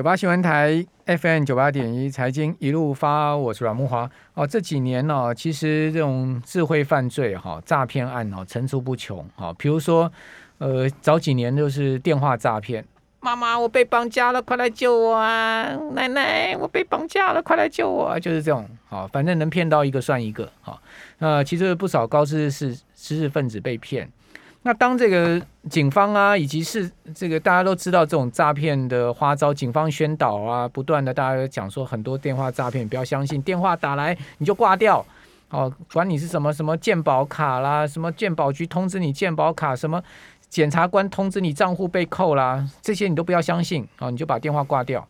九八新闻台 FM 九八点一财经一路发，我是阮慕华哦。这几年呢、哦，其实这种智慧犯罪哈、哦、诈骗案哦层出不穷哈。比如说，呃，早几年就是电话诈骗，妈妈我被绑架了，快来救我啊！奶奶我被绑架了，快来救我啊！就是这种啊，反正能骗到一个算一个哈。那其实不少高知识知识分子被骗。那当这个警方啊，以及是这个大家都知道这种诈骗的花招，警方宣导啊，不断的大家讲说很多电话诈骗，不要相信电话打来你就挂掉，哦，管你是什么什么鉴宝卡啦，什么鉴宝局通知你鉴宝卡，什么检察官通知你账户被扣啦，这些你都不要相信，哦，你就把电话挂掉，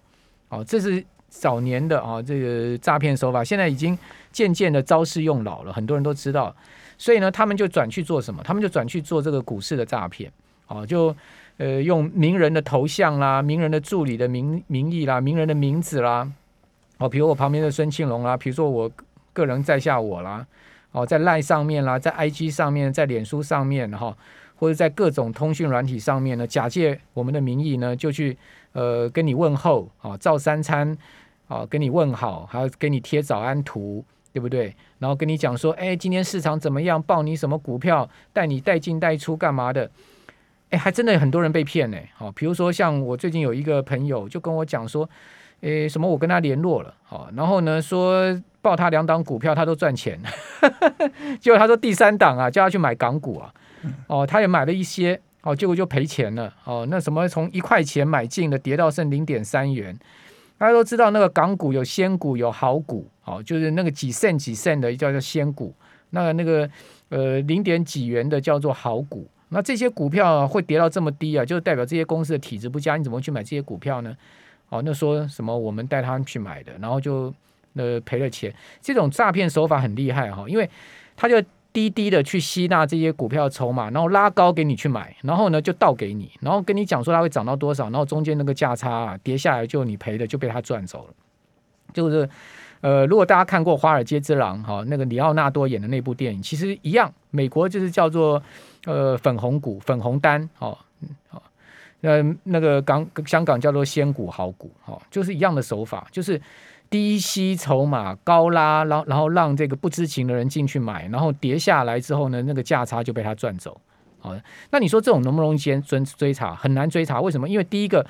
哦，这是早年的啊，这个诈骗手法，现在已经渐渐的招式用老了，很多人都知道。所以呢，他们就转去做什么？他们就转去做这个股市的诈骗，哦，就呃用名人的头像啦、名人的助理的名名义啦、名人的名字啦，哦，比如我旁边的孙庆龙啦，比如说我个人在下我啦，哦，在赖上面啦，在 IG 上面，在脸书上面哈，或者在各种通讯软体上面呢，假借我们的名义呢，就去呃跟你问候，啊，照三餐，啊，跟你问好，还要给你贴早安图。对不对？然后跟你讲说，哎，今天市场怎么样？报你什么股票？带你带进带出干嘛的？哎，还真的很多人被骗呢。好，比如说像我最近有一个朋友就跟我讲说，哎，什么我跟他联络了，好，然后呢说报他两档股票他都赚钱，结果他说第三档啊叫他去买港股啊，哦，他也买了一些，哦，结果就赔钱了，哦，那什么从一块钱买进的跌到剩零点三元。大家都知道那个港股有仙股有好股，哦，就是那个几胜几胜的叫做仙股，那个那个呃零点几元的叫做好股。那这些股票会跌到这么低啊，就代表这些公司的体质不佳。你怎么去买这些股票呢？哦，那说什么我们带他们去买的，然后就呃赔了钱。这种诈骗手法很厉害哈，因为他就。低低的去吸纳这些股票筹码，然后拉高给你去买，然后呢就倒给你，然后跟你讲说它会涨到多少，然后中间那个价差啊跌下来就你赔的就被他赚走了。就是呃，如果大家看过《华尔街之狼》哈，那个里奥纳多演的那部电影，其实一样，美国就是叫做呃粉红股、粉红单，哦，好，呃那个港香港叫做仙股、好股，哈，就是一样的手法，就是。低吸筹码高拉，然后然后让这个不知情的人进去买，然后跌下来之后呢，那个价差就被他赚走。好，那你说这种能不能先追追查？很难追查，为什么？因为第一个，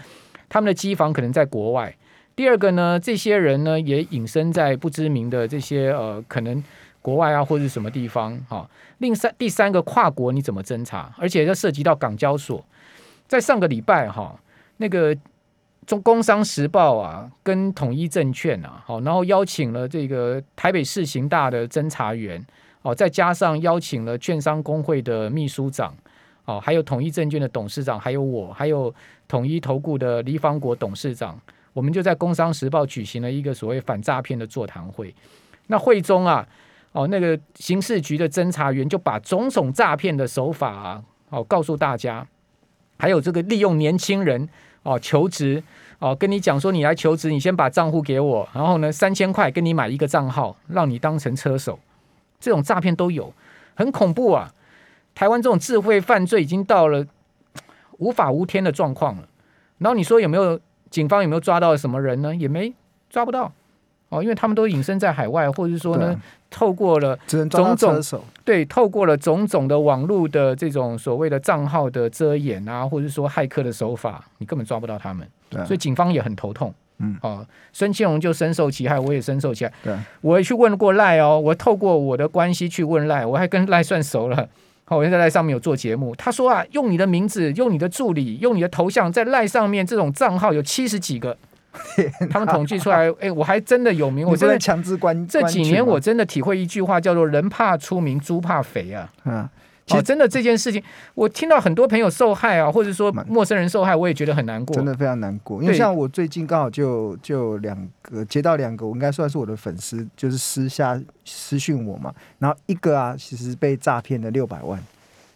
他们的机房可能在国外；第二个呢，这些人呢也隐身在不知名的这些呃，可能国外啊或者什么地方。哈，另三第三个跨国你怎么侦查？而且这涉及到港交所，在上个礼拜哈那个。中工商时报啊，跟统一证券啊，好，然后邀请了这个台北市刑大的侦查员，哦，再加上邀请了券商公会的秘书长，哦，还有统一证券的董事长，还有我，还有统一投顾的黎方国董事长，我们就在工商时报举行了一个所谓反诈骗的座谈会。那会中啊，哦，那个刑事局的侦查员就把种种诈骗的手法啊，哦，告诉大家，还有这个利用年轻人。哦，求职哦，跟你讲说你来求职，你先把账户给我，然后呢，三千块跟你买一个账号，让你当成车手，这种诈骗都有，很恐怖啊！台湾这种智慧犯罪已经到了无法无天的状况了。然后你说有没有警方有没有抓到什么人呢？也没抓不到。哦，因为他们都隐身在海外，或者是说呢，啊、透过了种种对，透过了种种的网络的这种所谓的账号的遮掩啊，或者是说骇客的手法，你根本抓不到他们。所以警方也很头痛。嗯，哦，孙庆荣就深受其害，我也深受其害。对，我也去问过赖哦，我透过我的关系去问赖，我还跟赖算熟了。好，我现在赖上面有做节目，他说啊，用你的名字，用你的助理，用你的头像，在赖上面这种账号有七十几个。他们统计出来，哎、欸，我还真的有名，我真的强制关。这几年我真的体会一句话，叫做“人怕出名，猪怕肥”啊。嗯，其实真的这件事情，我听到很多朋友受害啊，或者说陌生人受害，我也觉得很难过，真的非常难过。因为像我最近刚好就就两个接到两个，我应该算是我的粉丝，就是私下私讯我嘛。然后一个啊，其实被诈骗了六百万，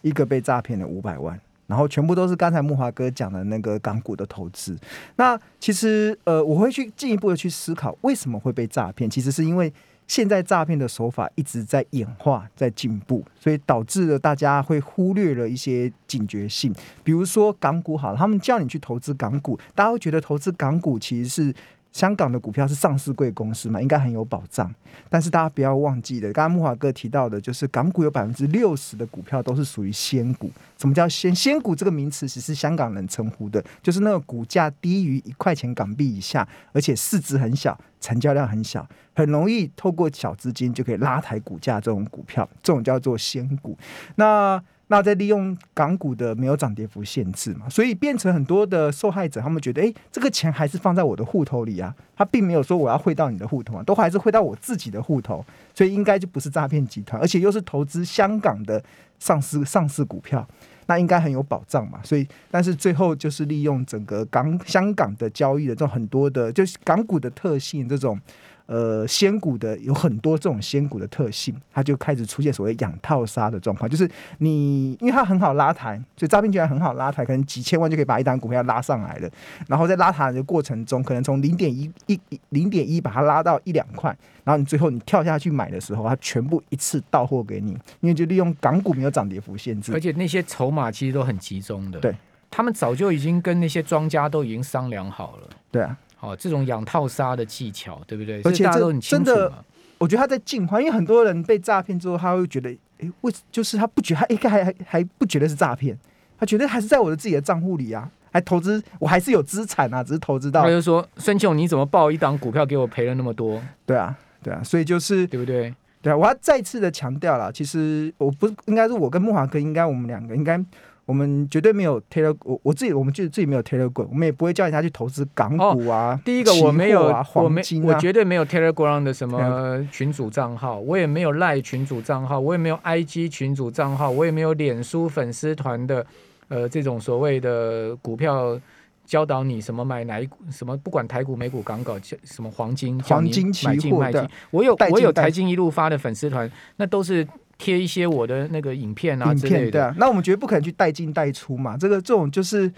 一个被诈骗了五百万。然后全部都是刚才木华哥讲的那个港股的投资。那其实呃，我会去进一步的去思考，为什么会被诈骗？其实是因为现在诈骗的手法一直在演化，在进步，所以导致了大家会忽略了一些警觉性。比如说港股好，他们叫你去投资港股，大家会觉得投资港股其实是。香港的股票是上市贵公司嘛，应该很有保障。但是大家不要忘记的，刚刚木华哥提到的，就是港股有百分之六十的股票都是属于仙股。什么叫仙？仙股这个名词只是香港人称呼的，就是那个股价低于一块钱港币以下，而且市值很小，成交量很小，很容易透过小资金就可以拉抬股价这种股票，这种叫做仙股。那那在利用港股的没有涨跌幅限制嘛，所以变成很多的受害者，他们觉得，诶，这个钱还是放在我的户头里啊，他并没有说我要汇到你的户头啊，都还是汇到我自己的户头，所以应该就不是诈骗集团，而且又是投资香港的上市上市股票，那应该很有保障嘛，所以但是最后就是利用整个港香港的交易的这种很多的，就是港股的特性这种。呃，仙股的有很多这种仙股的特性，它就开始出现所谓养套杀的状况，就是你因为它很好拉抬，所以诈骗集团很好拉抬，可能几千万就可以把一档股票拉上来了。然后在拉抬的过程中，可能从零点一一零点一把它拉到一两块，然后你最后你跳下去买的时候，它全部一次到货给你，因为就利用港股没有涨跌幅限制，而且那些筹码其实都很集中的，对，他们早就已经跟那些庄家都已经商量好了，对啊。哦，这种养套杀的技巧，对不对？而且大家都很清楚，真的，我觉得他在进化，因为很多人被诈骗之后，他会觉得，哎，为就是他不觉得他应该还还还不觉得是诈骗，他觉得还是在我的自己的账户里啊，还投资，我还是有资产啊，只是投资到。他就说：“孙庆，你怎么报一档股票给我赔了那么多？”对啊，对啊，所以就是对不对？对啊，我要再次的强调了，其实我不应该是我跟木华哥，应该我们两个应该。我们绝对没有 Telegram，我我自己，我们就自己没有 Telegram，我们也不会叫人家去投资港股啊。哦、第一个我没有，啊、我没，我绝对没有 Telegram 的什么群主账号，我也没有赖群主账号，我也没有 IG 群主账号，我也没有脸书粉丝团的呃这种所谓的股票教导你什么买哪一股什么，不管台股、美股、港股，什么黄金、黄金期货的，我有我有台金一路发的粉丝团，那都是。贴一些我的那个影片啊之类的，对啊，那我们绝对不可能去带进带出嘛。这个这种就是，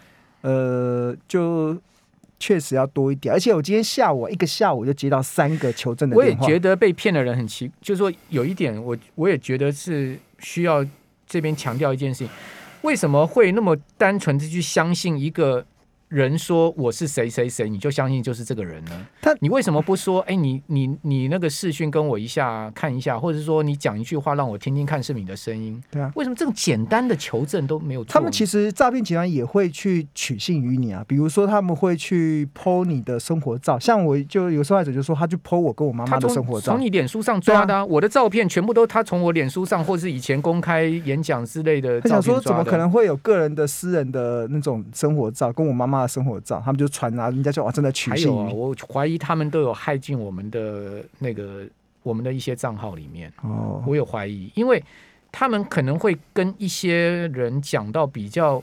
呃，就确实要多一点。而且我今天下午一个下午就接到三个求证的电话。我也觉得被骗的人很奇，就是说有一点我我也觉得是需要这边强调一件事情：为什么会那么单纯的去相信一个？人说我是谁谁谁，你就相信就是这个人呢？他你为什么不说？哎，你你你那个视讯跟我一下看一下，或者说你讲一句话让我听听看是你的声音？对啊，为什么这种简单的求证都没有？他们其实诈骗集团也会去取信于你啊，比如说他们会去 po 你的生活照，像我就有受害者就说他去 po 我跟我妈妈的生活照，从你脸书上抓的，啊，啊我的照片全部都他从我脸书上或是以前公开演讲之类的照片抓的。他想说怎么可能会有个人的私人的那种生活照跟我妈妈的生活照？他们就传啊，人家就哇，真的取信。还有啊，我怀疑他们都有害进我们的那个我们的一些账号里面。哦，我有怀疑，因为他们可能会跟一些人讲到比较，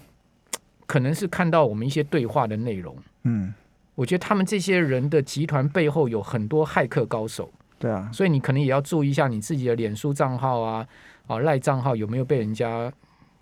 可能是看到我们一些对话的内容。嗯，我觉得他们这些人的集团背后有很多骇客高手。对啊，所以你可能也要注意一下你自己的脸书账号啊，啊赖账号有没有被人家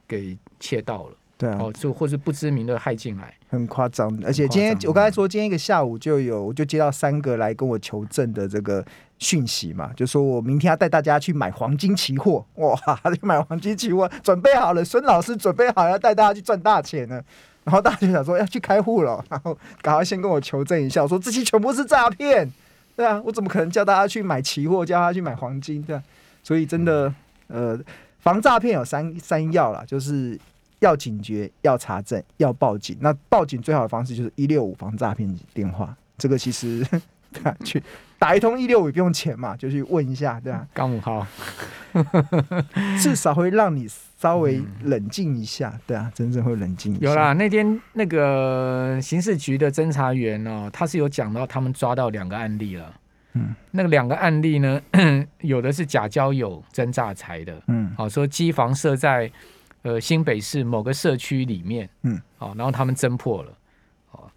给窃盗了。对啊，哦，就或是不知名的害进来，很夸张。而且今天我刚才说，今天一个下午就有，就接到三个来跟我求证的这个讯息嘛，就说我明天要带大家去买黄金期货，哇，去买黄金期货，准备好了，孙老师准备好要带大家去赚大钱呢。然后大家就想说要去开户了，然后赶快先跟我求证一下，我说这些全部是诈骗，对啊，我怎么可能叫大家去买期货，叫他去买黄金？对啊，所以真的，呃，防诈骗有三三要啦，就是。要警觉，要查证，要报警。那报警最好的方式就是一六五防诈骗电话。这个其实 对啊，去打一通一六五不用钱嘛，就去问一下，对啊，刚五号，至少会让你稍微冷静一下，对啊，真正会冷静一下。有啦，那天那个刑事局的侦查员哦，他是有讲到他们抓到两个案例了。嗯，那个两个案例呢，有的是假交友真诈财的。嗯，好说机房设在。呃，新北市某个社区里面，嗯，好，然后他们侦破了，哦，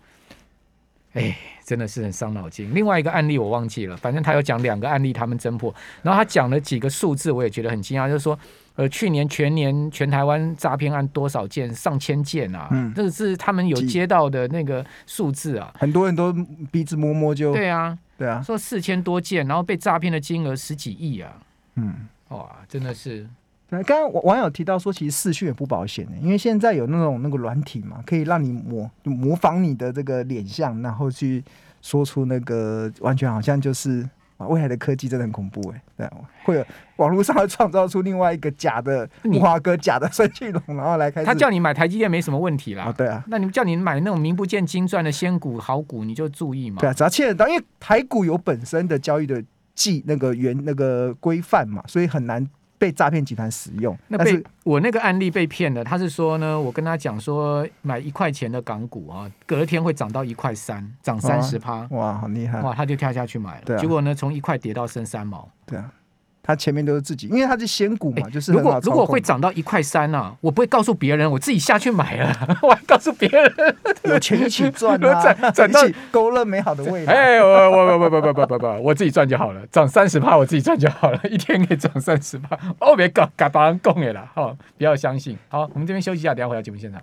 哎，真的是很伤脑筋。另外一个案例我忘记了，反正他有讲两个案例，他们侦破，然后他讲了几个数字，我也觉得很惊讶，就是说，呃，去年全年全台湾诈骗案多少件？上千件啊，嗯，这个是他们有接到的那个数字啊，很多人都鼻子摸摸就，对啊，对啊，说四千多件，然后被诈骗的金额十几亿啊。嗯，哇，真的是。对，刚刚网友提到说，其实视讯也不保险的，因为现在有那种那个软体嘛，可以让你模模仿你的这个脸相，然后去说出那个完全好像就是。未来的科技真的很恐怖哎，对，会有网络上会创造出另外一个假的木华哥、假的孙庆龙，然后来开始。他叫你买台积电没什么问题啦，哦、对啊。那你们叫你买那种名不见经传的仙股好股，你就注意嘛。对啊，只要切得到，因为台股有本身的交易的记那个原那个规范嘛，所以很难。被诈骗集团使用，那被我那个案例被骗了。他是说呢，我跟他讲说买一块钱的港股啊，隔天会涨到一块三，涨三十趴，哇，好厉害！哇，他就跳下去买了，结果呢，从一块跌到剩三毛，对啊。他前面都是自己，因为它是仙股嘛，欸、就是如果如果会涨到一块三呢，我不会告诉别人，我自己下去买了，我还告诉别人，有钱一起赚啊，赚到勾勒美好的未来。哎，我我我不不不不不不，我自己赚就好了，涨三十趴我自己赚就好了，一天可以涨三十趴，哦，别搞搞把人讲的啦，好，不要相信。好，我们这边休息一下，等下回到节目现场。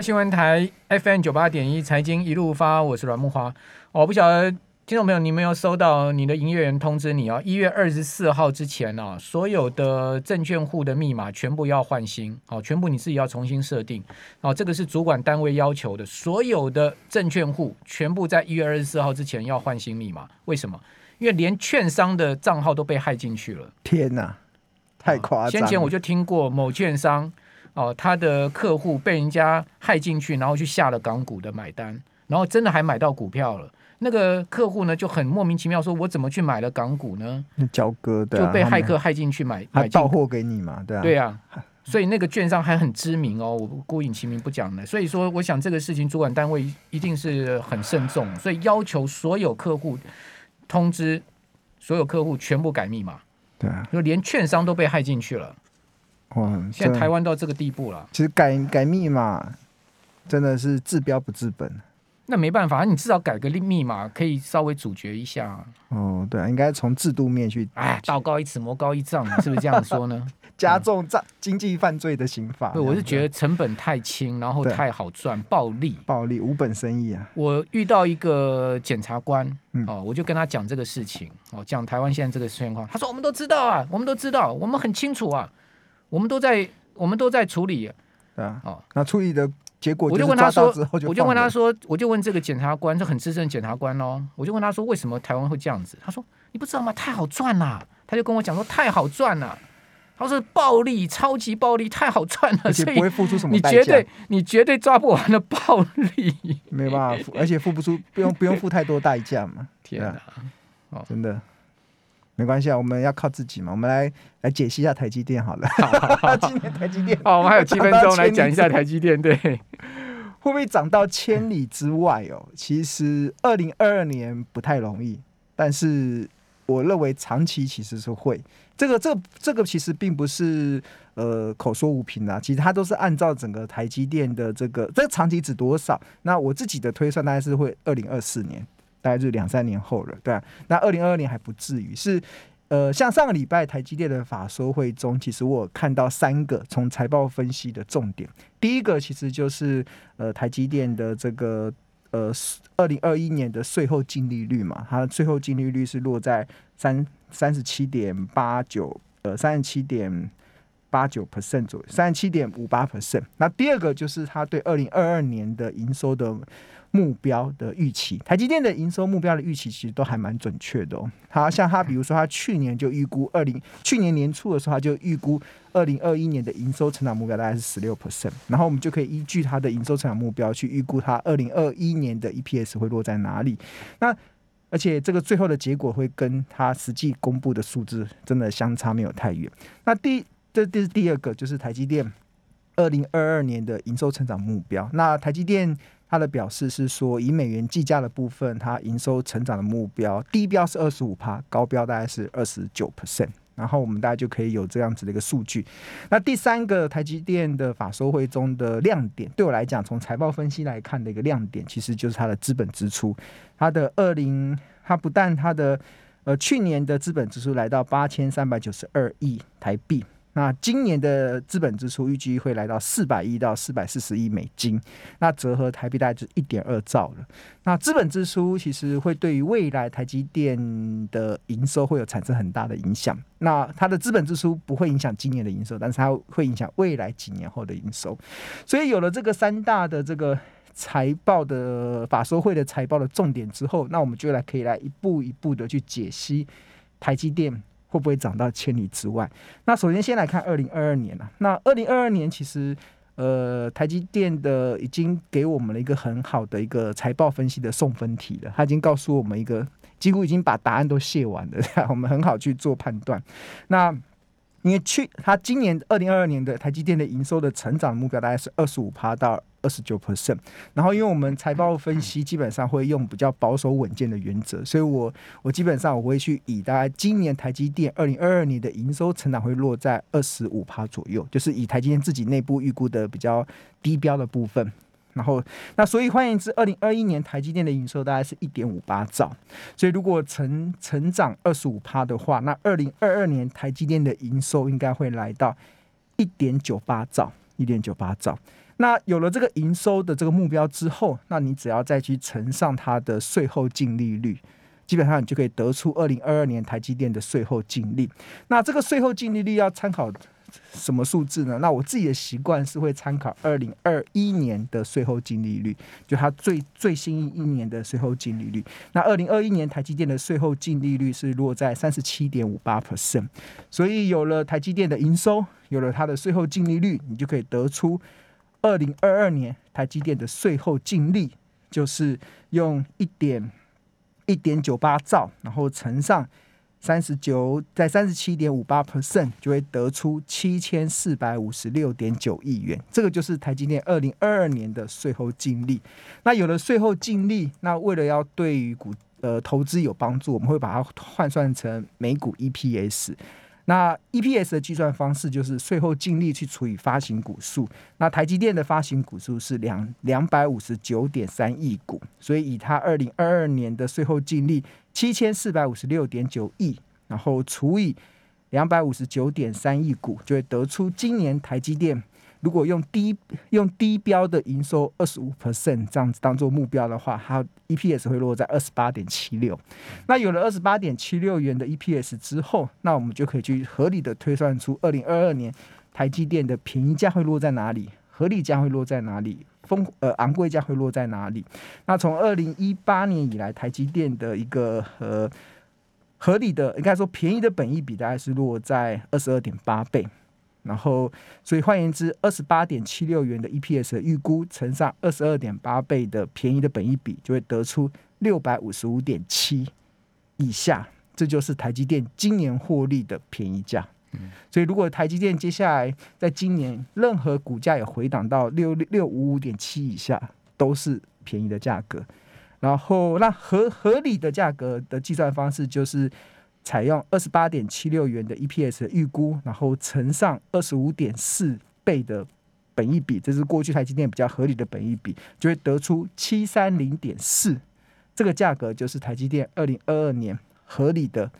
新闻台 FM 九八点一财经一路发，我是阮木华，我不晓得。听众朋友，你没有收到你的营业员通知你哦？一月二十四号之前啊，所有的证券户的密码全部要换新，哦，全部你自己要重新设定。哦，这个是主管单位要求的，所有的证券户全部在一月二十四号之前要换新密码。为什么？因为连券商的账号都被害进去了。天哪，太夸张！先前我就听过某券商哦，他的客户被人家害进去，然后去下了港股的买单，然后真的还买到股票了。那个客户呢就很莫名其妙说：“我怎么去买了港股呢？”交割的、啊、就被骇客害进去买，买到货给你嘛？对啊，对啊。所以那个券商还很知名哦，我孤影其名不讲了。所以说，我想这个事情主管单位一定是很慎重，所以要求所有客户通知所有客户全部改密码。对啊，就连券商都被害进去了。哇，现在台湾到这个地步了。其实改改密码真的是治标不治本。那没办法，你至少改个密码，可以稍微阻绝一下。哦，对啊，应该从制度面去。哎，道高一尺，魔高一丈，是不是这样说呢？加重诈经济犯罪的刑法。对，我是觉得成本太轻，然后太好赚，暴利。暴利，无本生意啊！我遇到一个检察官，哦，我就跟他讲这个事情，哦，讲台湾现在这个情况。他说：“我们都知道啊，我们都知道，我们很清楚啊，我们都在，我们都在处理。”对啊，哦，那处理的。结果我就问他说，我就问他说，我就问这个检察官，这很资深检察官哦，我就问他说，为什么台湾会这样子？他说你不知道吗？太好赚了。他就跟我讲说太好赚了。他说暴利，超级暴利，太好赚了，所以不会付出什么。你绝对你绝对抓不完的暴利，没办法，而且付不出，不用不用付太多代价嘛。天哪，哦，真的。没关系啊，我们要靠自己嘛。我们来来解析一下台积电好了。好好好 今年台积电，好，我们还有七分钟来讲一下台积电，对，会不会涨到千里之外哦？其实二零二二年不太容易，但是我认为长期其实是会。这个、这个、这个其实并不是呃口说无凭啊，其实它都是按照整个台积电的这个这个长期指多少。那我自己的推算大概是会二零二四年。大概就是两三年后了，对，那二零二二年还不至于是，呃，像上个礼拜台积电的法说会中，其实我看到三个从财报分析的重点。第一个其实就是呃台积电的这个呃二零二一年的税后净利率嘛，它的税后净利率是落在三三十七点八九呃三十七点八九 percent 左右，三十七点五八 percent。那第二个就是它对二零二二年的营收的。目标的预期，台积电的营收目标的预期其实都还蛮准确的哦。好，像他比如说他去年就预估二零，去年年初的时候他就预估二零二一年的营收成长目标大概是十六 percent，然后我们就可以依据他的营收成长目标去预估他二零二一年的 EPS 会落在哪里。那而且这个最后的结果会跟他实际公布的数字真的相差没有太远。那第这这是第二个，就是台积电二零二二年的营收成长目标。那台积电。它的表示是说，以美元计价的部分，它营收成长的目标，低标是二十五趴，高标大概是二十九 percent。然后我们大家就可以有这样子的一个数据。那第三个台积电的法说会中的亮点，对我来讲，从财报分析来看的一个亮点，其实就是它的资本支出。它的二零，它不但它的呃去年的资本支出来到八千三百九十二亿台币。那今年的资本支出预计会来到四百亿到四百四十亿美金，那折合台币大概就是一点二兆了。那资本支出其实会对于未来台积电的营收会有产生很大的影响。那它的资本支出不会影响今年的营收，但是它会影响未来几年后的营收。所以有了这个三大的这个财报的法说会的财报的重点之后，那我们就来可以来一步一步的去解析台积电。会不会涨到千里之外？那首先先来看二零二二年啊，那二零二二年其实，呃，台积电的已经给我们了一个很好的一个财报分析的送分题了，他已经告诉我们一个几乎已经把答案都写完了，我们很好去做判断。那因为去他今年二零二二年的台积电的营收的成长目标大概是二十五趴到二十九 percent，然后因为我们财报分析基本上会用比较保守稳健的原则，所以我我基本上我会去以大概今年台积电二零二二年的营收成长会落在二十五趴左右，就是以台积电自己内部预估的比较低标的部分。然后，那所以换言之，二零二一年台积电的营收大概是一点五八兆，所以如果成成长二十五趴的话，那二零二二年台积电的营收应该会来到一点九八兆，一点九八兆。那有了这个营收的这个目标之后，那你只要再去乘上它的税后净利率，基本上你就可以得出二零二二年台积电的税后净利。那这个税后净利率要参考什么数字呢？那我自己的习惯是会参考二零二一年的税后净利率，就它最最新一年的税后净利率。那二零二一年台积电的税后净利率是落在三十七点五八 percent，所以有了台积电的营收，有了它的税后净利率，你就可以得出。二零二二年台积电的税后净利就是用一点一点九八兆，然后乘上三十九，在三十七点五八 percent，就会得出七千四百五十六点九亿元。这个就是台积电二零二二年的税后净利。那有了税后净利，那为了要对于股呃投资有帮助，我们会把它换算成每股 EPS。那 EPS 的计算方式就是税后净利去除以发行股数。那台积电的发行股数是两两百五十九点三亿股，所以以它二零二二年的税后净利七千四百五十六点九亿，然后除以两百五十九点三亿股，就会得出今年台积电。如果用低用低标的营收二十五 percent 这样子当做目标的话，它 EPS 会落在二十八点七六。那有了二十八点七六元的 EPS 之后，那我们就可以去合理的推算出二零二二年台积电的便宜价会落在哪里，合理价会落在哪里，丰呃昂贵价会落在哪里。那从二零一八年以来，台积电的一个呃合理的应该说便宜的本益比大概是落在二十二点八倍。然后，所以换言之，二十八点七六元的 EPS 的预估乘上二十二点八倍的便宜的本益比，就会得出六百五十五点七以下，这就是台积电今年获利的便宜价。所以如果台积电接下来在今年任何股价也回档到六六五五点七以下，都是便宜的价格。然后，那合合理的价格的计算方式就是。采用二十八点七六元的 EPS 的预估，然后乘上二十五点四倍的本益比，这是过去台积电比较合理的本益比，就会得出七三零点四，这个价格就是台积电二零二二年合理的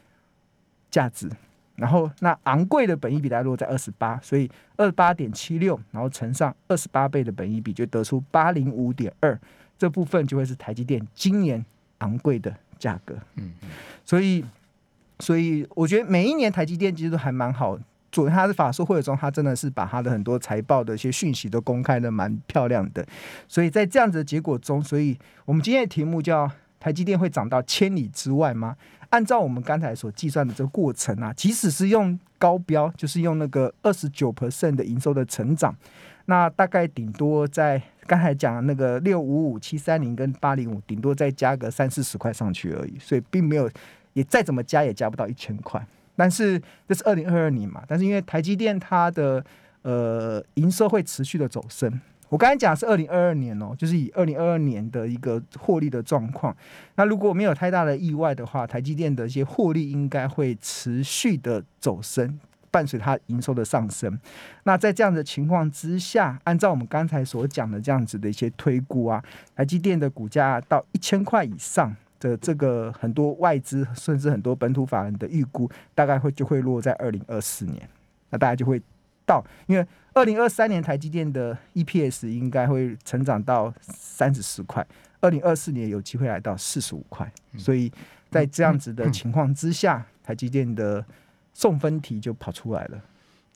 价值。然后那昂贵的本益比大概落在二十八，所以二十八点七六，然后乘上二十八倍的本益比，就得出八零五点二，这部分就会是台积电今年昂贵的价格。嗯，所以。所以我觉得每一年台积电其实都还蛮好做，他的法说会中，他真的是把他的很多财报的一些讯息都公开的蛮漂亮的。所以在这样子的结果中，所以我们今天的题目叫台积电会涨到千里之外吗？按照我们刚才所计算的这个过程啊，即使是用高标，就是用那个二十九 percent 的营收的成长，那大概顶多在刚才讲的那个六五五、七三零跟八零五，顶多再加个三四十块上去而已，所以并没有。也再怎么加也加不到一千块，但是这是二零二二年嘛，但是因为台积电它的呃营收会持续的走升，我刚才讲是二零二二年哦，就是以二零二二年的一个获利的状况，那如果没有太大的意外的话，台积电的一些获利应该会持续的走升，伴随它营收的上升。那在这样的情况之下，按照我们刚才所讲的这样子的一些推估啊，台积电的股价到一千块以上。的这个很多外资甚至很多本土法人的预估，大概会就会落在二零二四年。那大家就会到，因为二零二三年台积电的 EPS 应该会成长到三十四块，二零二四年有机会来到四十五块，所以在这样子的情况之下，台积电的送分题就跑出来了。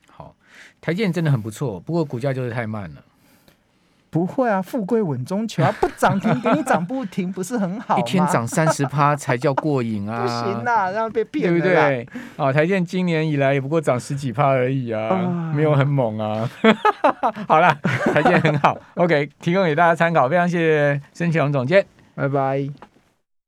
好，台积电真的很不错，不过股价就是太慢了。不会啊，富贵稳中求啊，不涨停给你涨不停，不是很好？一天涨三十趴才叫过瘾啊！不行啊，让被骗了，对不对？啊，台建今年以来也不过涨十几趴而已啊，啊没有很猛啊。好了，台建很好，OK，提供给大家参考，非常谢谢申启龙总监，拜拜。